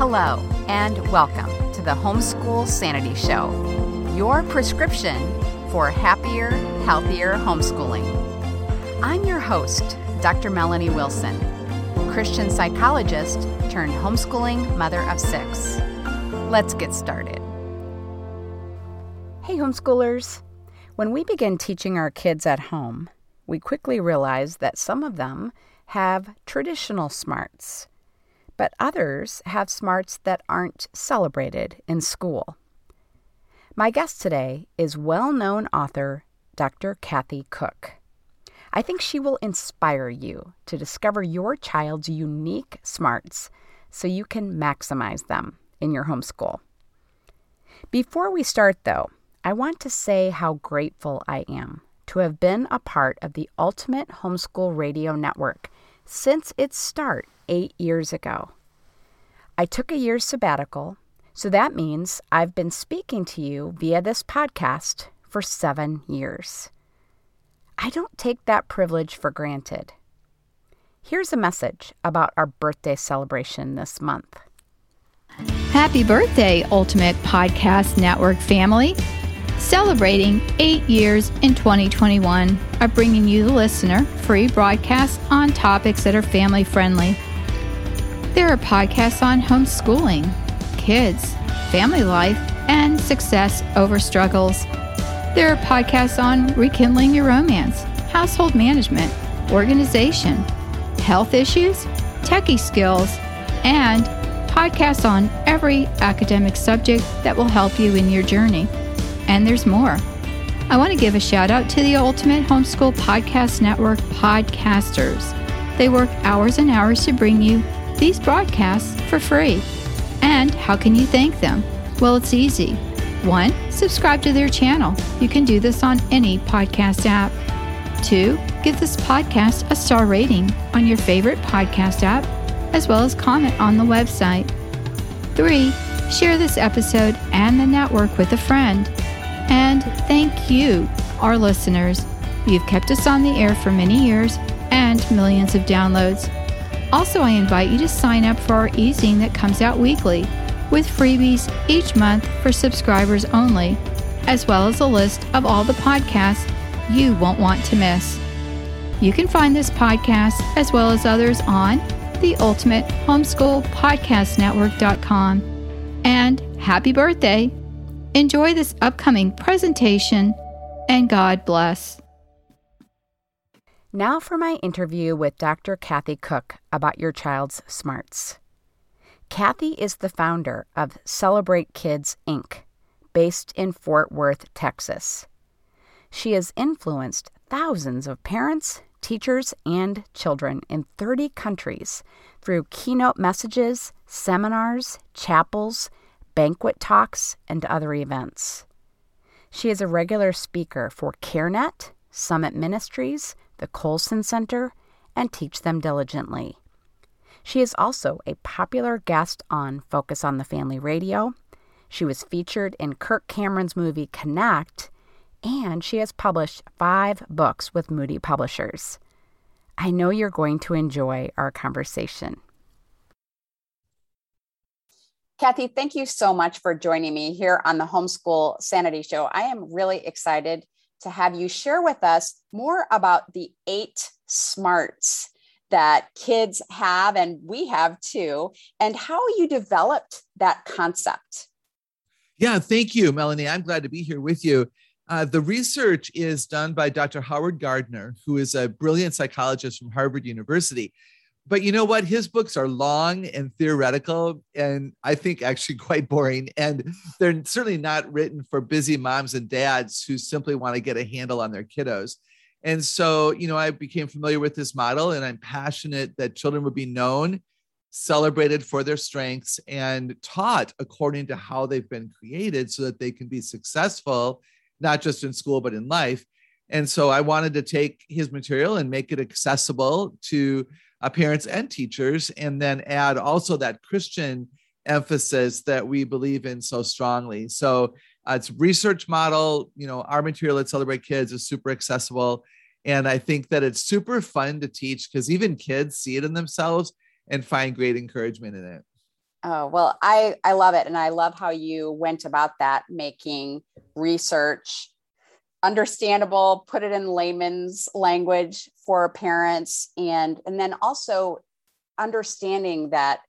Hello, and welcome to the Homeschool Sanity Show, your prescription for happier, healthier homeschooling. I'm your host, Dr. Melanie Wilson, Christian psychologist turned homeschooling mother of six. Let's get started. Hey, homeschoolers. When we begin teaching our kids at home, we quickly realize that some of them have traditional smarts, but others have smarts that aren't celebrated in school. My guest today is well known author Dr. Kathy Koch. I think she will inspire you to discover your child's unique smarts so you can maximize them in your homeschool. Before we start, though, I want to say how grateful I am to have been a part of the Ultimate Homeschool Radio Network since its start eight years ago. I took a year's sabbatical, so that means I've been speaking to you via this podcast for seven years. I don't take that privilege for granted. Here's a message about our birthday celebration this month. Happy birthday, Ultimate Podcast Network family! Celebrating eight years in 2021 of bringing you, the listener, free broadcasts on topics that are family friendly. There are podcasts on homeschooling, kids, family life, and success over struggles. There are podcasts on rekindling your romance, household management, organization, health issues, techie skills, and podcasts on every academic subject that will help you in your journey. And there's more. I want to give a shout out to the Ultimate Homeschool Podcast Network podcasters. They work hours and hours to bring you these broadcasts for free. And how can you thank them? Well, it's easy. One, subscribe to their channel. You can do this on any podcast app. Two, give this podcast a star rating on your favorite podcast app, as well as comment on the website. Three, share this episode and the network with a friend. And thank you, our listeners. You've kept us on the air for many years and millions of downloads. Also, I invite you to sign up for our e-zine that comes out weekly with freebies each month for subscribers only, as well as a list of all the podcasts you won't want to miss. You can find this podcast as well as others on the Ultimate Homeschool Podcast Network.com. And happy birthday! Enjoy this upcoming presentation and God bless. Now for my interview with Dr. Kathy Koch about your child's smarts. Kathy is the founder of Celebrate Kids, Inc., based in Fort Worth, Texas. She has influenced thousands of parents, teachers, and children in 30 countries through keynote messages, seminars, chapels, banquet talks, and other events. She is a regular speaker for CareNet, Summit Ministries, the Colson Center, and Teach Them Diligently. She is also a popular guest on Focus on the Family Radio. She was featured in Kirk Cameron's movie Connect, and she has published five books with Moody Publishers. I know you're going to enjoy our conversation. Kathy, thank you so much for joining me here on the Homeschool Sanity Show. I am really excited to have you share with us more about the eight smarts that kids have and we have too, and how you developed that concept. Yeah, thank you, Melanie. I'm glad to be here with you. Uh, the research is done by Dr. Howard Gardner, who is a brilliant psychologist from Harvard University. But you know what? His books are long and theoretical, and I think actually quite boring. And they're certainly not written for busy moms and dads who simply want to get a handle on their kiddos. And so, you know, I became familiar with this model, and I'm passionate that children would be known, celebrated for their strengths, and taught according to how they've been created so that they can be successful, not just in school, but in life. And so I wanted to take his material and make it accessible to uh, parents and teachers, and then add also that Christian emphasis that we believe in so strongly. So uh, it's research model. You know, our material at Celebrate Kids is super accessible. And I think that it's super fun to teach because even kids see it in themselves and find great encouragement in it. Oh, well, I, I love it. And I love how you went about that, making research understandable, put it in layman's language for parents. And, and then also understanding that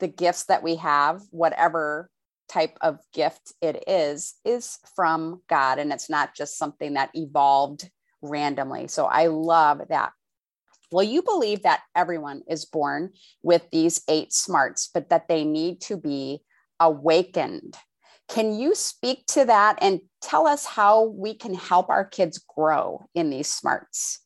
the gifts that we have, whatever type of gift it is, is from God. And it's not just something that evolved randomly. So I love that well, you believe that everyone is born with these eight smarts, but that they need to be awakened. Can you speak to that and tell us how we can help our kids grow in these smarts?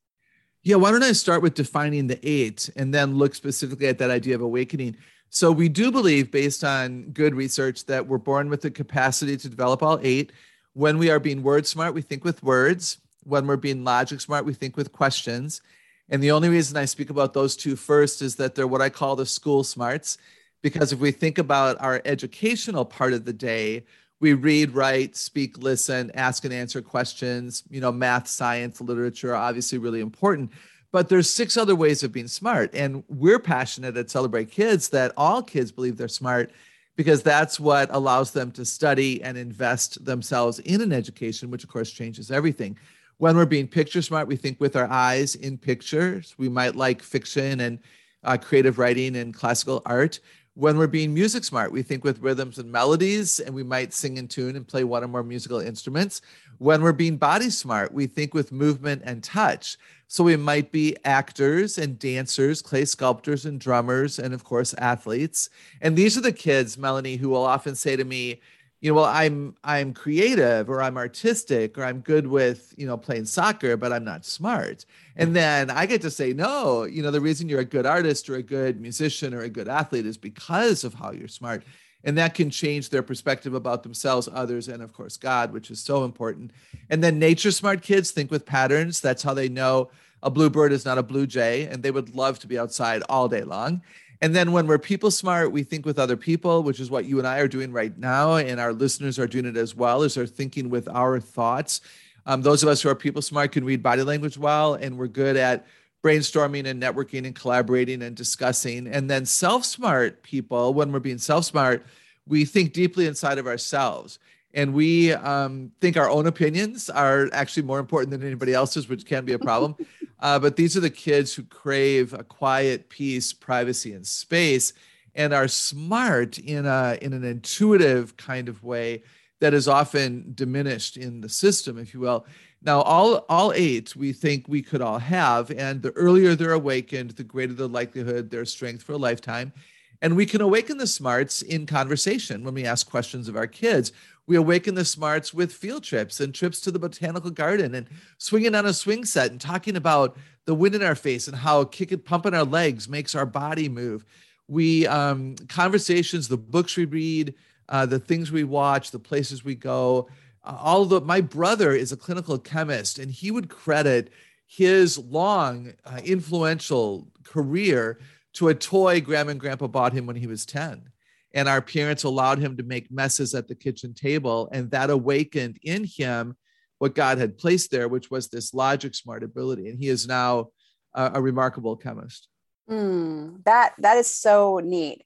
Yeah, why don't I start with defining the eight and then look specifically at that idea of awakening? So, we do believe, based on good research, that we're born with the capacity to develop all eight. When we are being word smart, we think with words. When we're being logic smart, we think with questions. And the only reason I speak about those two first is that they're what I call the school smarts. Because if we think about our educational part of the day, we read, write, speak, listen, ask and answer questions. You know, math, science, literature are obviously really important. But there's six other ways of being smart. And we're passionate at Celebrate Kids that all kids believe they're smart because that's what allows them to study and invest themselves in an education, which of course changes everything when we're being picture smart, we think with our eyes in pictures. We might like fiction and uh, creative writing and classical art. When we're being music smart, we think with rhythms and melodies, and we might sing in tune and play one or more musical instruments. When we're being body smart, we think with movement and touch. So we might be actors and dancers, clay sculptors and drummers, and of course, athletes. And these are the kids, Melanie, who will often say to me, you know well i'm i'm creative or i'm artistic or i'm good with you know playing soccer but i'm not smart. And then i get to say no you know the reason you're a good artist or a good musician or a good athlete is because of how you're smart. And that can change their perspective about themselves others and of course god which is so important. And then nature smart kids think with patterns. That's how they know a bluebird is not a blue jay and they would love to be outside all day long and then when we're people smart, we think with other people, which is what you and I are doing right now. And our listeners are doing it as well, is they're thinking with our thoughts. Um, those of us who are people smart can read body language well, and we're good at brainstorming and networking and collaborating and discussing. And then self smart people, when we're being self smart, we think deeply inside of ourselves. And we um, think our own opinions are actually more important than anybody else's, which can be a problem. Uh, but these are the kids who crave a quiet peace, privacy, and space, and are smart in a in an intuitive kind of way that is often diminished in the system, if you will. Now, all all eight we think we could all have, and the earlier they're awakened, the greater the likelihood their strength for a lifetime. And we can awaken the smarts in conversation when we ask questions of our kids we awaken the smarts with field trips and trips to the botanical garden and swinging on a swing set and talking about the wind in our face and how kicking, pumping our legs makes our body move. We um, conversations, the books we read, uh, the things we watch, the places we go. Uh, all the my brother is a clinical chemist, and he would credit his long, uh, influential career to a toy Grandma and Grandpa bought him when he was ten and our parents allowed him to make messes at the kitchen table and that awakened in him what god had placed there which was this logic smart ability. And he is now a, a remarkable chemist. Mm, that that is so neat.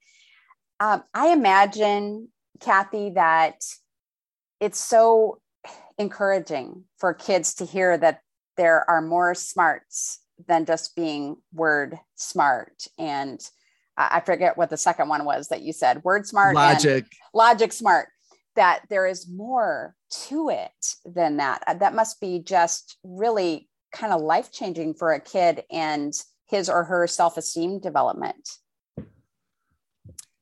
Um, i imagine kathy that it's so encouraging for kids to hear that there are more smarts than just being word smart and I forget what the second one was that you said word smart logic. logic smart that there is more to it than that. Uh, that must be just really kind of life changing for a kid and his or her self-esteem development.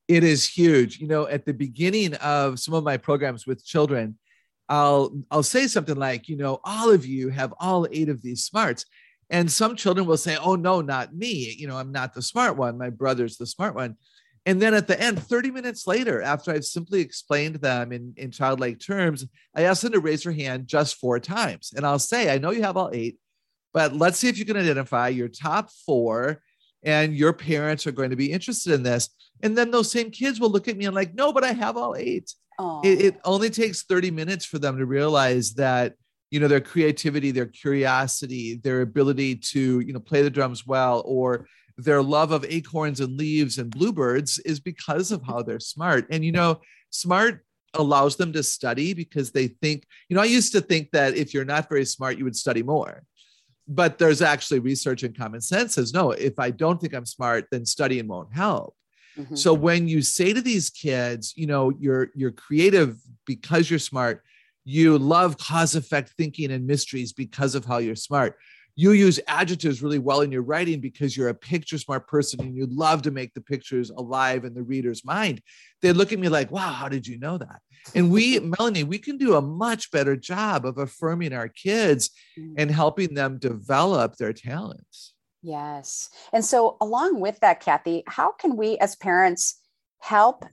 It is huge. You know at the beginning of some of my programs with children i'll i'll say something like you know all of you have all eight of these smarts and some children will say, Oh, no, not me. You know, I'm not the smart one. My brother's the smart one. And then at the end, 30 minutes later, after I've simply explained them in, in childlike terms, I ask them to raise their hand just four times. And I'll say, I know you have all eight, but let's see if you can identify your top four. And your parents are going to be interested in this. And then those same kids will look at me and like, no, but I have all eight. It, it only takes 30 minutes for them to realize that you know their creativity their curiosity their ability to you know play the drums well or their love of acorns and leaves and bluebirds is because of how they're smart. And, you know, smart allows them to study because they think, you know, I used to think that if you're not very smart, you would study more. But there's actually research and common sense says, no, if I don't think I'm smart, then studying won't help. Mm-hmm. So when you say to these kids, you know, you're you're creative because you're smart, you love cause effect thinking and mysteries because of how you're smart you use adjectives really well in your writing because you're a picture smart person and you love to make the pictures alive in the reader's mind. They look at me like, wow, how did you know that? And we, Melanie, we can do a much better job of affirming our kids mm. and helping them develop their talents. Yes. And so, along with that, Kathy, how can we as parents help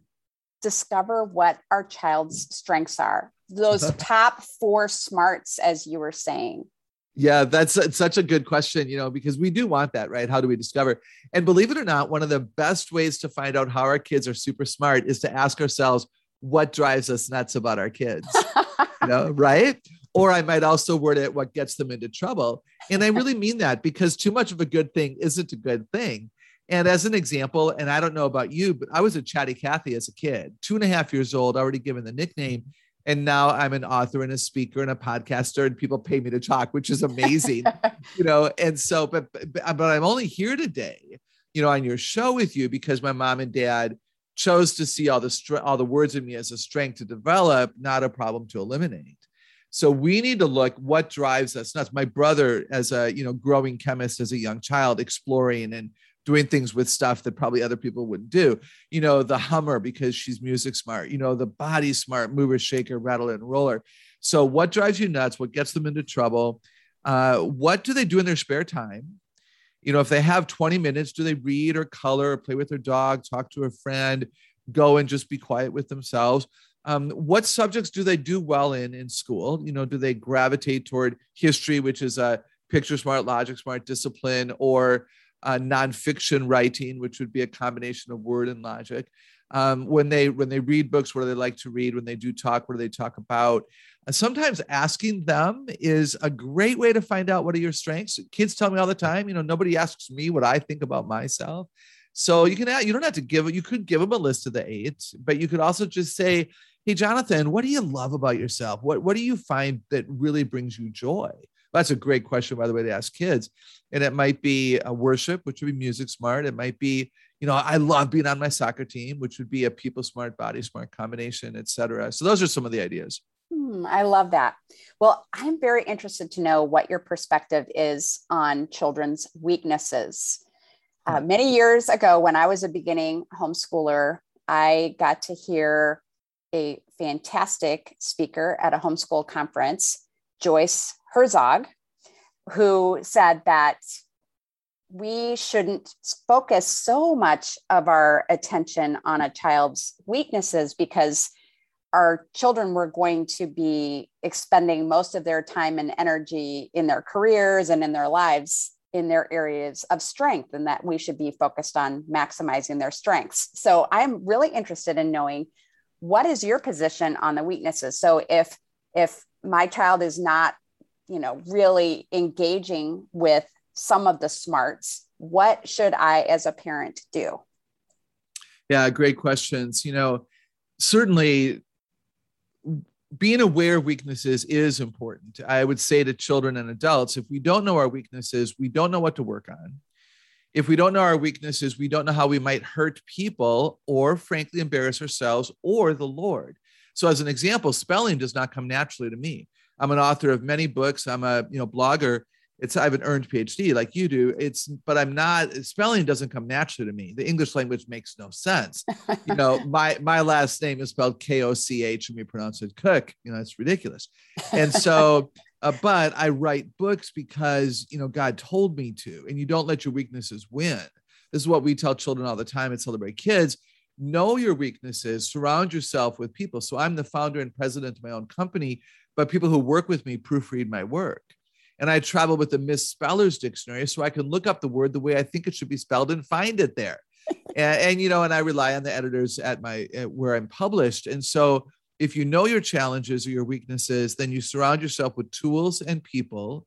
discover what our child's strengths are? Those top four smarts, as you were saying. Yeah, that's such a good question, you know, because we do want that, right? How do we discover? And believe it or not, one of the best ways to find out how our kids are super smart is to ask ourselves what drives us nuts about our kids, you know, right? Or I might also word it what gets them into trouble. And I really mean that because too much of a good thing isn't a good thing. And as an example, and I don't know about you, but I was a chatty Cathy as a kid, two and a half years old, already given the nickname and now i'm an author and a speaker and a podcaster and people pay me to talk which is amazing you know? And so but, but uh, but i'm only here today you know on your show with you because my mom and dad chose to see all the all the words in me as a strength to develop not a problem to eliminate. So we need to look what drives us nuts. My brother as a you know growing chemist as a young child exploring and doing things with stuff that probably other people wouldn't do. You know, the Hummer because she's music smart, you know, the body smart, mover, shaker, rattler, and roller. So, what drives you nuts? What gets them into trouble? Uh, what do they do in their spare time? You know, if they have 20 minutes, do they read or color or play with their dog, talk to a friend, go and just be quiet with themselves? Um, what subjects do they do well in in school? You know, do they gravitate toward history, which is a picture smart, logic smart discipline, or uh, nonfiction writing, which would be a combination of word and logic. Um, when they when they read books, what do they like to read? When they do talk, what do they talk about? And sometimes asking them is a great way to find out what are your strengths. Kids tell me all the time, you know, nobody asks me what I think about myself. So you can you don't have to give. You could give them a list of the eight, but you could also just say, "Hey, Jonathan, what do you love about yourself? What what do you find that really brings you joy?" That's a great question, by the way, to ask kids. And it might be a worship, which would be music smart. It might be, you know, I love being on my soccer team, which would be a people smart, body smart combination, etc. So those are some of the ideas. Hmm, I love that. Well, I'm very interested to know what your perspective is on children's weaknesses. Uh, hmm. many years ago, when I was a beginning homeschooler, I got to hear a fantastic speaker at a homeschool conference, Joyce Herzog, who said that we shouldn't focus so much of our attention on a child's weaknesses because our children were going to be expending most of their time and energy in their careers and in their lives in their areas of strength and that we should be focused on maximizing their strengths. So I'm really interested in knowing what is your position on the weaknesses. So if if my child is not you know really engaging with some of the smarts what should i as a parent do? Yeah great questions. You know certainly being aware of weaknesses is important. I would say to children and adults if we don't know our weaknesses we don't know what to work on. If we don't know our weaknesses we don't know how we might hurt people or frankly embarrass ourselves or the lord. So as an example spelling does not come naturally to me I'm an author of many books. I'm a you know blogger. It's I have an earned PhD like you do. It's but I'm not spelling doesn't come naturally to me. The English language makes no sense. you know, my my last name is spelled K O C H and we pronounce it Cook. You know, it's ridiculous. And so, uh, but I write books because you know God told me to. And you don't let your weaknesses win. This is what we tell children all the time at Celebrate Kids know your weaknesses surround yourself with people so i'm the founder and president of my own company but people who work with me proofread my work. And I travel with the misspellers dictionary so I can look up the word the way I think it should be spelled and find it there. and, and, you know, and I rely on the editors at my at where I'm published. And so if you know your challenges or your weaknesses, then you surround yourself with tools and people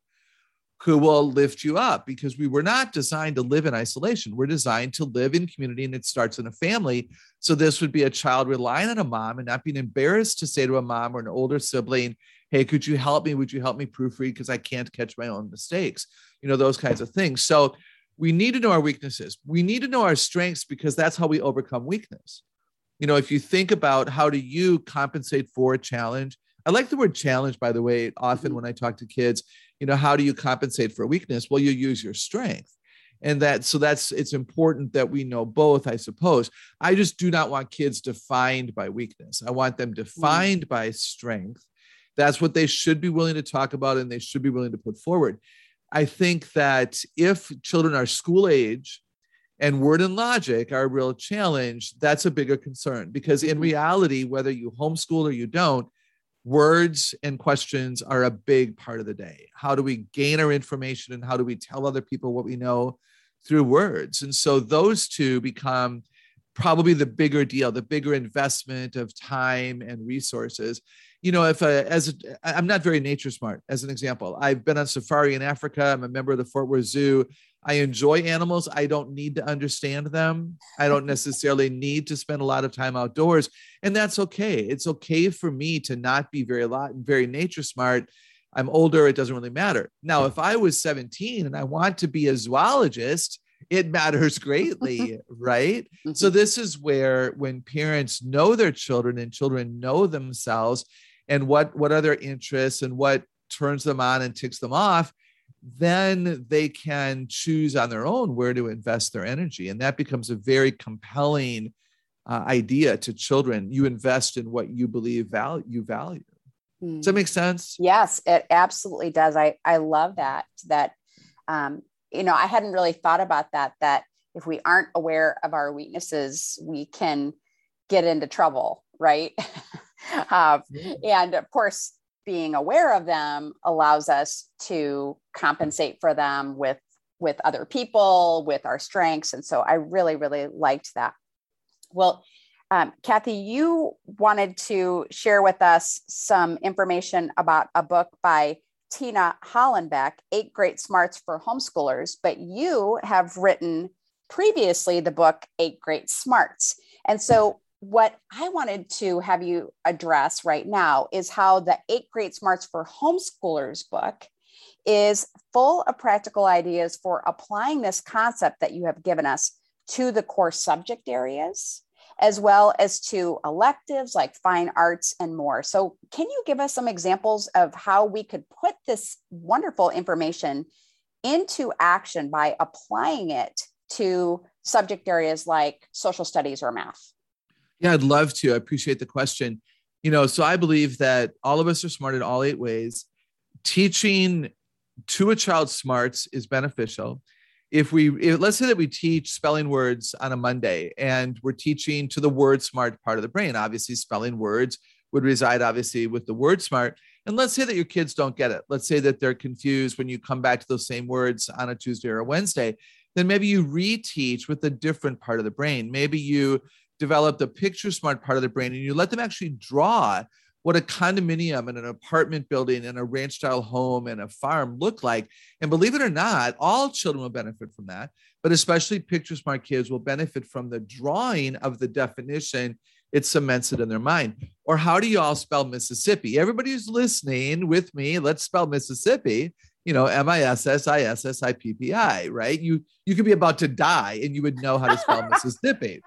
who will lift you up because we were not designed to live in isolation. We're designed to live in community and it starts in a family. So this would be a child relying on a mom and not being embarrassed to say to a mom or an older sibling, Hey, could you help me? Would you help me proofread? Because I can't catch my own mistakes, you know, those kinds of things. So we need to know our weaknesses. We need to know our strengths because that's how we overcome weakness. You know, if you think about how do you compensate for a challenge, I like the word challenge, by the way, often mm-hmm. when I talk to kids, you know, how do you compensate for a weakness? Well, you use your strength. And that, so that's, it's important that we know both, I suppose. I just do not want kids defined by weakness. I want them mm. defined mm-hmm. by strength. That's what they should be willing to talk about and they should be willing to put forward. I think that if children are school age and word and logic are a real challenge, that's a bigger concern because in mm-hmm. reality, whether you homeschool or you don't, words and questions are a big part of the day. How do we gain our information and how do we tell other people what we know through words? And so those two become probably the bigger deal, the bigger investment of time and resources. You know, if a, as a, I'm not very nature smart, as an example, I've been on safari in Africa. I'm a member of the Fort Worth Zoo. I enjoy animals. I don't need to understand them. I don't necessarily need to spend a lot of time outdoors, and that's okay. It's okay for me to not be very lot very nature smart. I'm older. It doesn't really matter. Now, if I was 17 and I want to be a zoologist, it matters greatly, right? Mm-hmm. So this is where when parents know their children and children know themselves and what what are their interests and what turns them on and ticks them off, then they can choose on their own where to invest their energy. And that becomes a very compelling uh, idea to children. You invest in what you believe value, you value. Does that hmm. make sense? Yes, it absolutely does. I, I love that, that, um, you know, I hadn't really thought about that, that if we aren't aware of our weaknesses, we can get into trouble, right? uh, and of course, being aware of them allows us to compensate for them with with other people with our strengths. And so i really really liked that. Well um, kathy you wanted to share with us some information about a book by tina hollenbeck eight great smarts for homeschoolers but you have written previously the book eight great smarts. And so what I wanted to have you address right now is how the Eight Great Smarts for Homeschoolers book is full of practical ideas for applying this concept that you have given us to the core subject areas, as well as to electives like fine arts and more. So, can you give us some examples of how we could put this wonderful information into action by applying it to subject areas like social studies or math? Yeah, I'd love to. I appreciate the question. You know, so I believe that all of us are smart in all eight ways. Teaching to a child smarts is beneficial. If we, if, let's say that we teach spelling words on a Monday and we're teaching to the word smart part of the brain, obviously, spelling words would reside obviously with the word smart. And let's say that your kids don't get it. Let's say that they're confused when you come back to those same words on a Tuesday or a Wednesday. Then maybe you reteach with a different part of the brain. Maybe you develop the picture smart part of the brain and you let them actually draw what a condominium and an apartment building and a ranch style home and a farm look like. And believe it or not, all children will benefit from that, but especially picture smart kids will benefit from the drawing of the definition. It cements it in their mind. Or how do you all spell Mississippi? Everybody who's listening with me, let's spell Mississippi. You know, M I S S I S S I P P I, right? You you could be about to die and you would know how to spell Mississippi.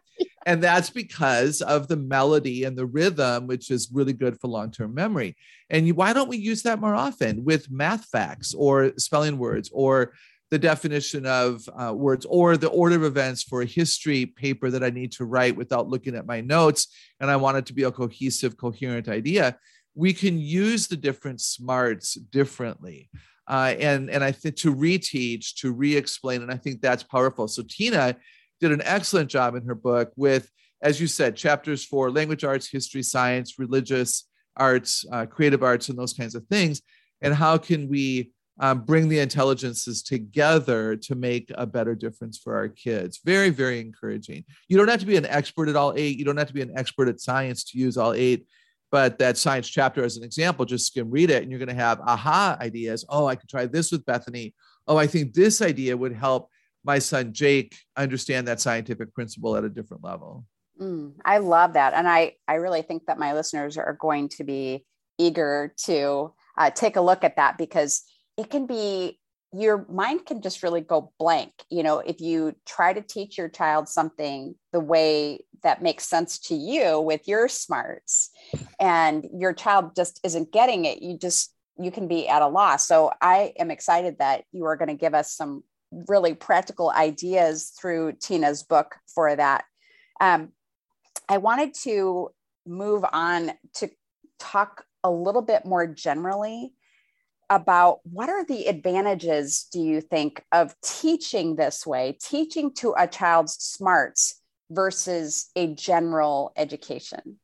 And that's because of the melody and the rhythm which is really good for long-term memory. And you, why don't we use that more often with math facts or spelling words or the definition of uh, words or the order of events for a history paper that i need to write without looking at my notes and i want it to be a cohesive coherent idea? We can use the different smarts differently uh, and and i think to reteach to re-explain and i think that's powerful so tina did an excellent job in her book with, as you said, chapters for language arts, history, science, religious arts, uh, creative arts, and those kinds of things. And how can we um, bring the intelligences together to make a better difference for our kids? Very, very encouraging. You don't have to be an expert at all eight. You don't have to be an expert at science to use all eight. But that science chapter as an example just skim read it and you're going to have aha ideas. Oh i could try this with bethany. Oh i think this idea would help my son jake understand that scientific principle at a different level. Mm, i love that. And i i really think that my listeners are going to be eager to uh, take a look at that because it can be your mind can just really go blank you know if you try to teach your child something the way that makes sense to you with your smarts and your child just isn't getting it you just you can be at a loss. So i am excited that you are going to give us some really practical ideas through tina's book for that. Um, i wanted to move on to talk a little bit more generally about what are the advantages do you think of teaching this way teaching to a child's smarts versus a general education?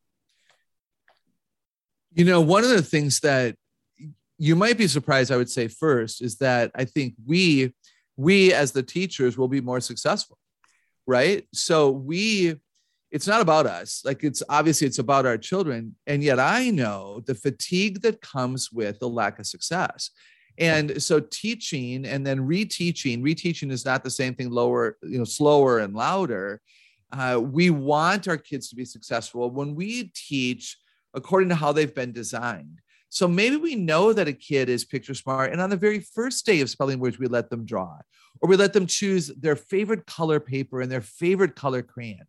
You know one of the things that you might be surprised i would say first is that i think we we as the teachers will be more successful right? So we it's not about us. Like it's obviously it's about our children. And yet i know the fatigue that comes with the lack of success. And so teaching and then reteaching reteaching is not the same thing lower you know slower and louder. Uh, we want our kids to be successful when we teach according to how they've been designed. So maybe we know that a kid is picture smart and on the very first day of spelling words we let them draw or we let them choose their favorite color paper and their favorite color crayon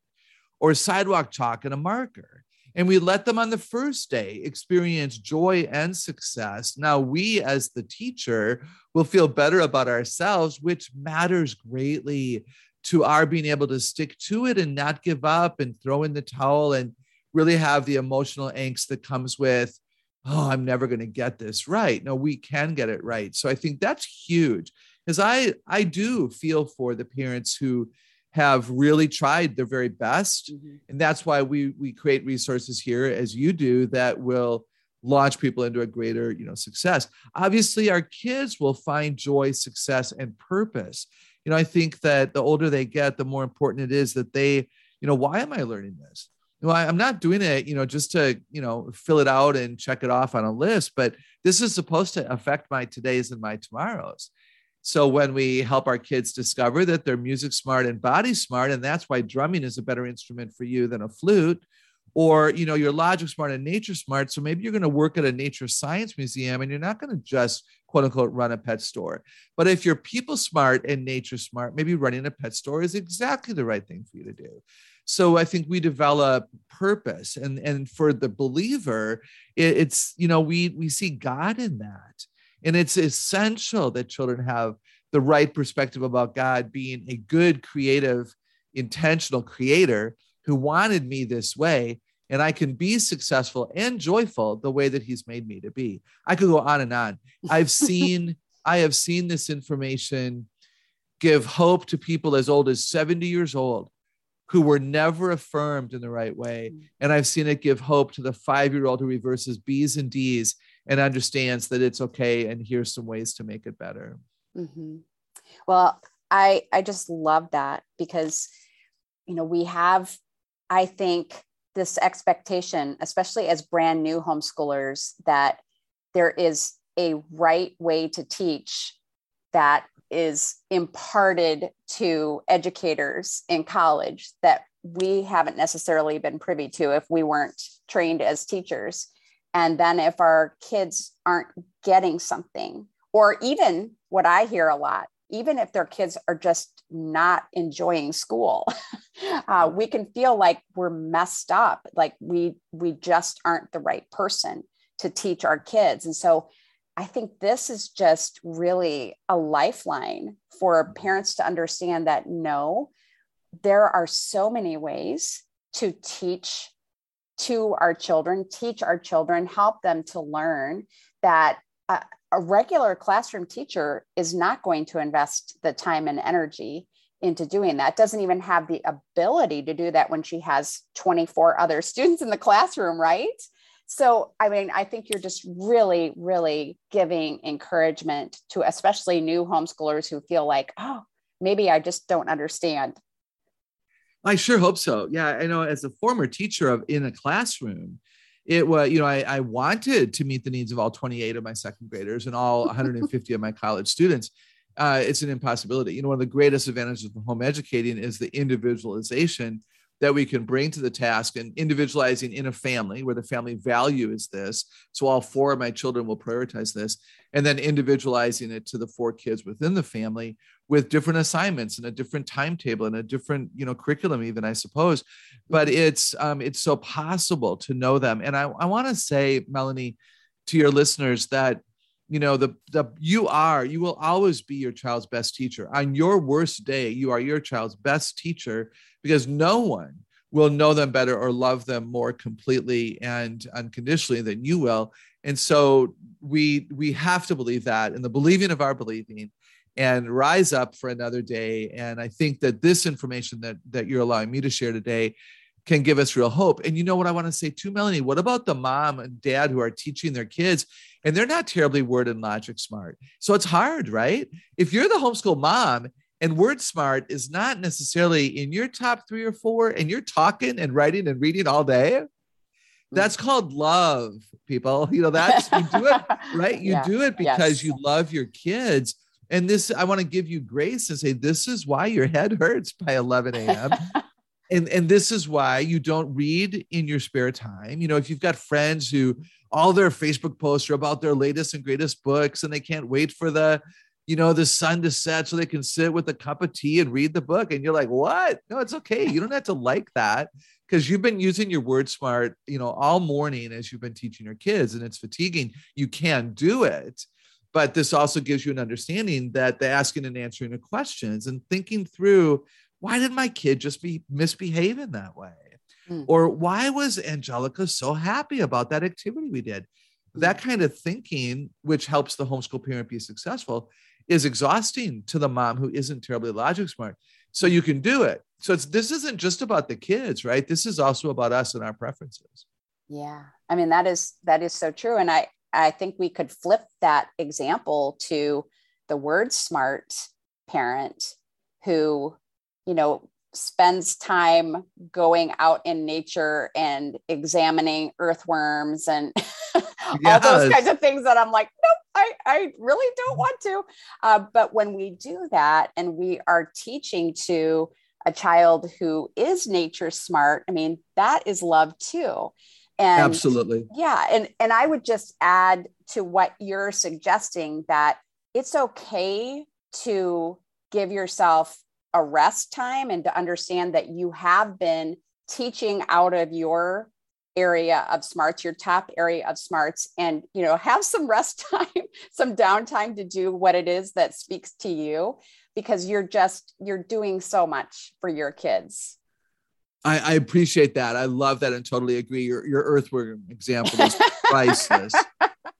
or sidewalk chalk and a marker. And we let them on the first day experience joy and success. Now, we as the teacher will feel better about ourselves, which matters greatly to our being able to stick to it and not give up and throw in the towel and really have the emotional angst that comes with, oh, I'm never going to get this right. No, we can get it right. So I think that's huge because I I do feel for the parents who have really tried their very best. Mm-hmm. and that's why we we create resources here as you do that will launch people into a greater you know success. Obviously our kids will find joy success and purpose. You know i think that the older they get the more important it is that they you know why am i learning this? I, i'm not doing it you know just to you know fill it out and check it off on a list but this is supposed to affect my todays and my tomorrows so when we help our kids discover that they're music smart and body smart, and that's why drumming is a better instrument for you than a flute, or you know you're logic smart and nature smart, so maybe you're going to work at a nature science museum, and you're not going to just quote unquote run a pet store. But if you're people smart and nature smart, maybe running a pet store is exactly the right thing for you to do. So I think we develop purpose, and and for the believer, it, it's you know we we see God in that and it's essential that children have the right perspective about God being a good, creative, intentional creator who wanted me this way. And I can be successful and joyful the way that he's made me to be. I could go on and on. I've seen, I have seen this information give hope to people as old as 70 years old who were never affirmed in the right way. Mm. And I've seen it give hope to the five year old who reverses B's and D's and understands that it's okay and here's some ways to make it better mm-hmm. well i i just love that because you know we have i think this expectation especially as brand new homeschoolers that there is a right way to teach that is imparted to educators in college that we haven't necessarily been privy to if we weren't trained as teachers and then if our kids aren't getting something, or even what I hear a lot, even if their kids are just not enjoying school, uh, we can feel like we're messed up, like we we just aren't the right person to teach our kids. And so I think this is just really a lifeline for parents to understand that no, there are so many ways to teach to our children, teach our children, help them to learn that a, a regular classroom teacher is not going to invest the time and energy into doing that. Doesn't even have the ability to do that when she has 24 other students in the classroom right? So i mean i think you're just really really giving encouragement to especially new homeschoolers who feel like oh maybe i just don't understand I sure hope so. Yeah, I know as a former teacher of in a classroom, it was you know I, I wanted to meet the needs of all 28 of my second graders and all 150 of my college students uh, it's an impossibility you know one of the greatest advantages of home educating is the individualization that we can bring to the task and individualizing in a family where the family value is this. So all four of my children will prioritize this. And then individualizing it to the four kids within the family with different assignments and a different timetable and a different, you know, curriculum, even I suppose. But it's um, it's so possible to know them. And I, I want to say, Melanie, to your listeners that you know the the you are you will always be your child's best teacher on your worst day you are your child's best teacher because no one will know them better or love them more completely and unconditionally than you will and so we we have to believe that and the believing of our believing and rise up for another day and i think that this information that that you're allowing me to share today can give us real hope. And you know what I want to say too, Melanie? What about the mom and dad who are teaching their kids and they're not terribly word and logic smart? So it's hard, right? If you're the homeschool mom and word smart is not necessarily in your top three or four and you're talking and writing and reading all day, that's mm. called love, people. You know, that's you do it, right? You yeah. do it because yes. you love your kids. And this, I want to give you grace and say, this is why your head hurts by 11 a.m and and this is why you don't read in your spare time. You know if you've got friends who all their facebook posts are about their latest and greatest books and they can't wait for the you know the sun to set so they can sit with a cup of tea and read the book and you're like what? No it's okay. You don't have to like that. Because you've been using your word smart you know all morning as you've been teaching your kids and it's fatiguing. You can do it but this also gives you an understanding that the asking and answering of questions and thinking through why did my kid just be misbehaving that way? Mm. Or why was Angelica so happy about that activity we did? Mm. That kind of thinking, which helps the homeschool parent be successful, is exhausting to the mom who isn't terribly logic smart. So you can do it. So it's this isn't just about the kids, right? This is also about us and our preferences. Yeah. I mean, that is that is so true. And I I think we could flip that example to the word smart parent who you know spends time going out in nature and examining earthworms and all those kinds of things that I'm like, nope, I, I really don't want to. Uh, but when we do that and we are teaching to a child who is nature smart, I mean, that is love too. And absolutely. Yeah. And, and I would just add to what you're suggesting that it's okay to give yourself a rest time and to understand that you have been teaching out of your area of smarts your top area of smarts and you know have some rest time some downtime to do what it is that speaks to you because you're just you're doing so much for your kids I, I appreciate that. I love that and totally agree. Your your earthworm example is priceless.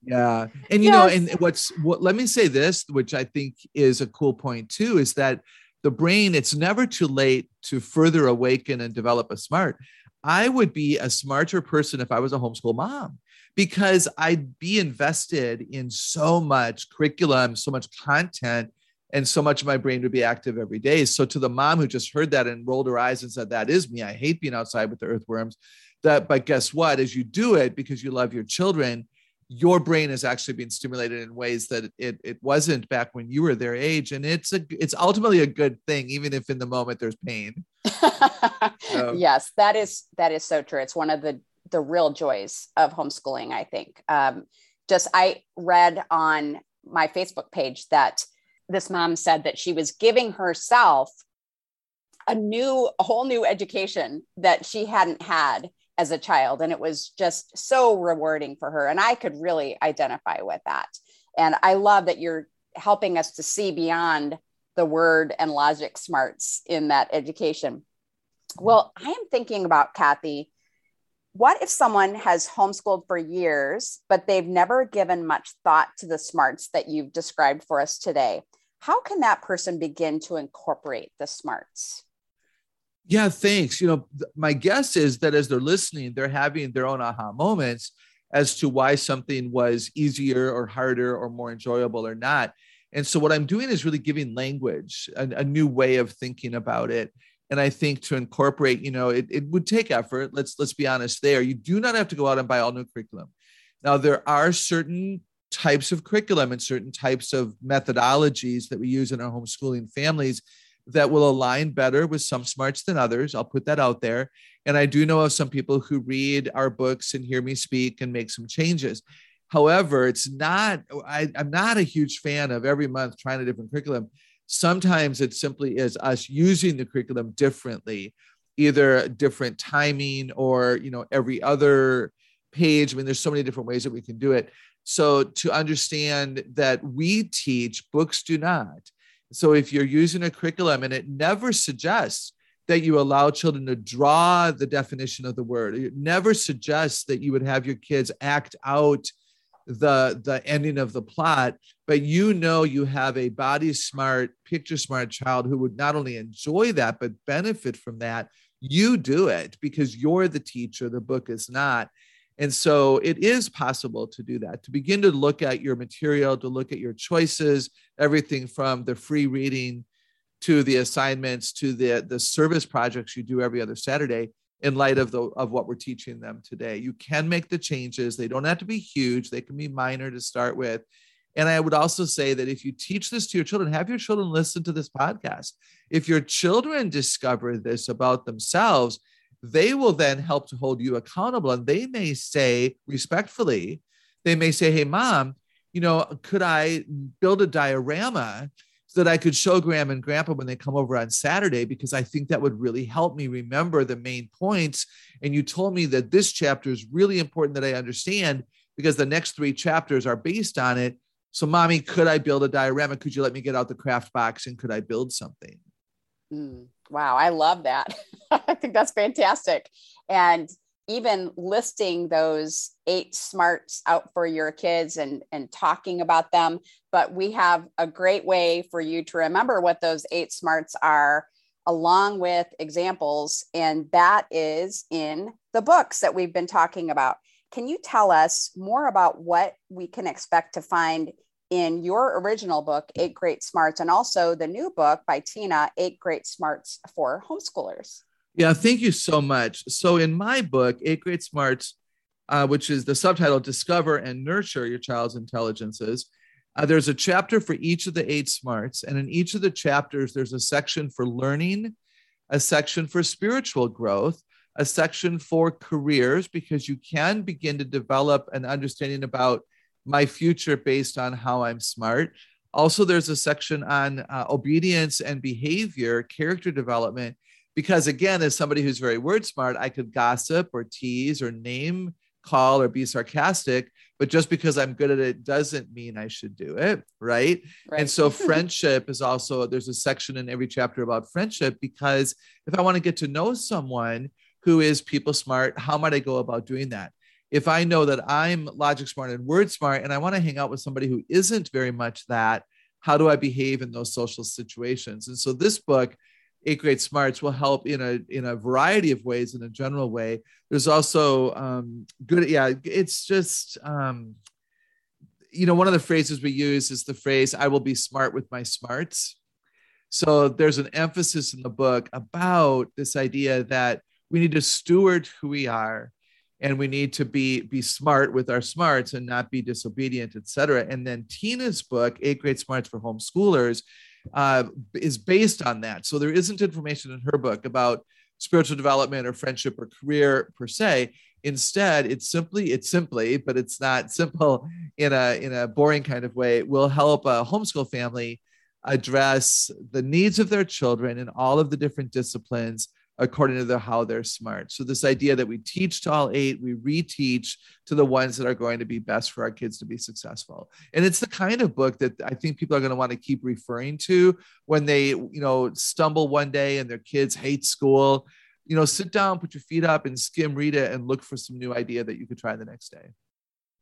yeah. And you yes. know, and what's what let me say this, which I think is a cool point too, is that the brain, it's never too late to further awaken and develop a smart. I would be a smarter person if I was a homeschool mom because I'd be invested in so much curriculum, so much content, and so much of my brain would be active every day. So, to the mom who just heard that and rolled her eyes and said, That is me. I hate being outside with the earthworms. That, but guess what? As you do it because you love your children, your brain is actually being stimulated in ways that it, it wasn't back when you were their age and it's a it's ultimately a good thing even if in the moment there's pain so. yes that is that is so true it's one of the the real joys of homeschooling i think um, just i read on my facebook page that this mom said that she was giving herself a new a whole new education that she hadn't had as a child. And it was just so rewarding for her. And I could really identify with that. And I love that you're helping us to see beyond the word and logic smarts in that education. Well, I am thinking about Kathy. What if someone has homeschooled for years, but they've never given much thought to the smarts that you've described for us today? How can that person begin to incorporate the smarts? Yeah, thanks. You know, my guess is that as they're listening, they're having their own aha moments as to why something was easier or harder or more enjoyable or not. And so, what I'm doing is really giving language, a, a new way of thinking about it. And I think to incorporate, you know, it, it would take effort. Let's let's be honest there. You do not have to go out and buy all new curriculum. Now there are certain types of curriculum and certain types of methodologies that we use in our homeschooling families that will align better with some smarts than others. I'll put that out there. And I do know of some people who read our books and hear me speak and make some changes. However, it's not, I, am not a huge fan of every month trying a different curriculum. Sometimes it simply is us using the curriculum differently, either different timing or, you know, every other page. I mean, there's so many different ways that we can do it. So to understand that we teach, books do not. So if you're using a curriculum and it never suggests that you allow children to draw the definition of the word, it never suggests that you would have your kids act out the the ending of the plot but you know you have a body smart picture smart child who would not only enjoy that but benefit from that. You do it because you're the teacher the book is not. And so it is possible to do that, to begin to look at your material, to look at your choices, everything from the free reading to the assignments to the, the service projects you do every other Saturday in light of the of what we're teaching them today. You can make the changes. They don't have to be huge, they can be minor to start with. And I would also say that if you teach this to your children, have your children listen to this podcast. If your children discover this about themselves, they will then help to hold you accountable. And they may say respectfully, they may say, Hey, mom, you know, could I build a diorama so that I could show Grandma and Grandpa when they come over on Saturday? Because I think that would really help me remember the main points. And you told me that this chapter is really important that I understand because the next three chapters are based on it. So, mommy, could I build a diorama? Could you let me get out the craft box and could I build something? Mm, wow, I love that. I think that's fantastic. And even listing those eight smarts out for your kids and, and talking about them. But we have a great way for you to remember what those eight smarts are, along with examples. And that is in the books that we've been talking about. Can you tell us more about what we can expect to find in your original book, Eight Great Smarts, and also the new book by Tina, Eight Great Smarts for Homeschoolers. Yeah, thank you so much. So, in my book, Eight Great Smarts, uh, which is the subtitle Discover and Nurture Your Child's Intelligences, uh, there's a chapter for each of the eight smarts. And in each of the chapters, there's a section for learning, a section for spiritual growth, a section for careers, because you can begin to develop an understanding about my future based on how I'm smart. Also, there's a section on uh, obedience and behavior, character development, because again, as somebody who's very word smart, I could gossip or tease or name call or be sarcastic, but just because I'm good at it doesn't mean I should do it. Right. right. And so, friendship is also, there's a section in every chapter about friendship because if I want to get to know someone who is people smart, how might I go about doing that? if I know that I'm logic smart and word smart and I want to hang out with somebody who isn't very much that, how do I behave in those social situations? And so this book, Eight Great Smarts, will help in a in a variety of ways in a general way. There's also um, good, yeah, it's just um, you know, one of the phrases we use is the phrase, I will be smart with my smarts. So there's an emphasis in the book about this idea that we need to steward who we are and we need to be be smart with our smarts and not be disobedient etc and then tina's book eight great smarts for homeschoolers uh, is based on that. So there isn't information in her book about spiritual development or friendship or career per se. Instead it's simply it's simply but it's not simple in a in a boring kind of way will help a homeschool family address the needs of their children in all of the different disciplines according to the, how they're smart. So this idea that we teach to all eight, we reteach to the ones that are going to be best for our kids to be successful. And it's the kind of book that I think people are going to want to keep referring to when they, you know, stumble one day and their kids hate school. You know, sit down, put your feet up and skim read it and look for some new idea that you could try the next day.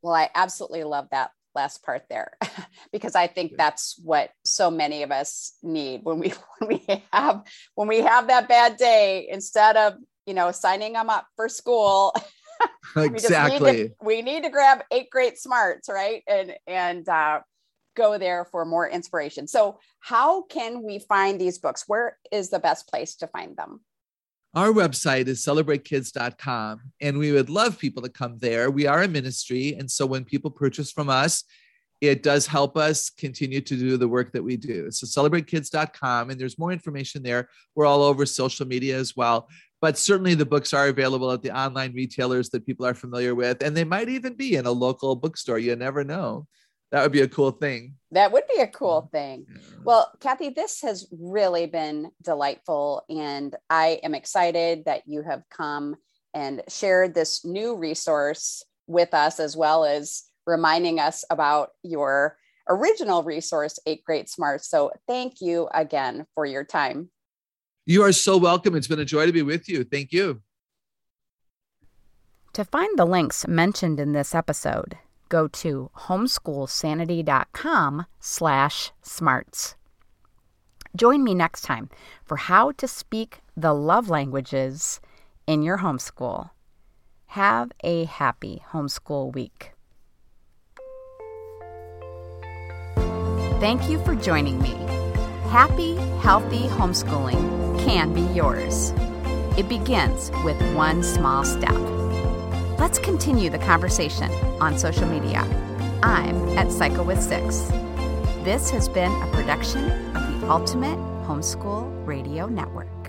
Well, I absolutely love that last part there because i think that's what so many of us need when we when we have when we have that bad day instead of you know signing them up for school exactly we, need to, we need to grab eight great smarts right and and uh go there for more inspiration. So, how can we find these books? Where is the best place to find them? Our website is celebratekids.com, and we would love people to come there. We are a ministry. And so when people purchase from us, it does help us continue to do the work that we do. So celebratekids.com, and there's more information there. We're all over social media as well. But certainly the books are available at the online retailers that people are familiar with, and they might even be in a local bookstore. You never know. That would be a cool thing. That would be a cool thing. Yeah. Well, Kathy, this has really been delightful. And I am excited that you have come and shared this new resource with us, as well as reminding us about your original resource, Eight Great Smarts. So thank you again for your time. You are so welcome. It's been a joy to be with you. Thank you. To find the links mentioned in this episode, go to homeschoolsanity.com slash smarts. Join me next time for how to speak the love languages in your homeschool. Have a happy homeschool week. Thank you for joining me. Happy, healthy homeschooling can be yours. It begins with one small step. Let's continue the conversation on social media. I'm at Psycho with Six. This has been a production of the Ultimate Homeschool Radio Network.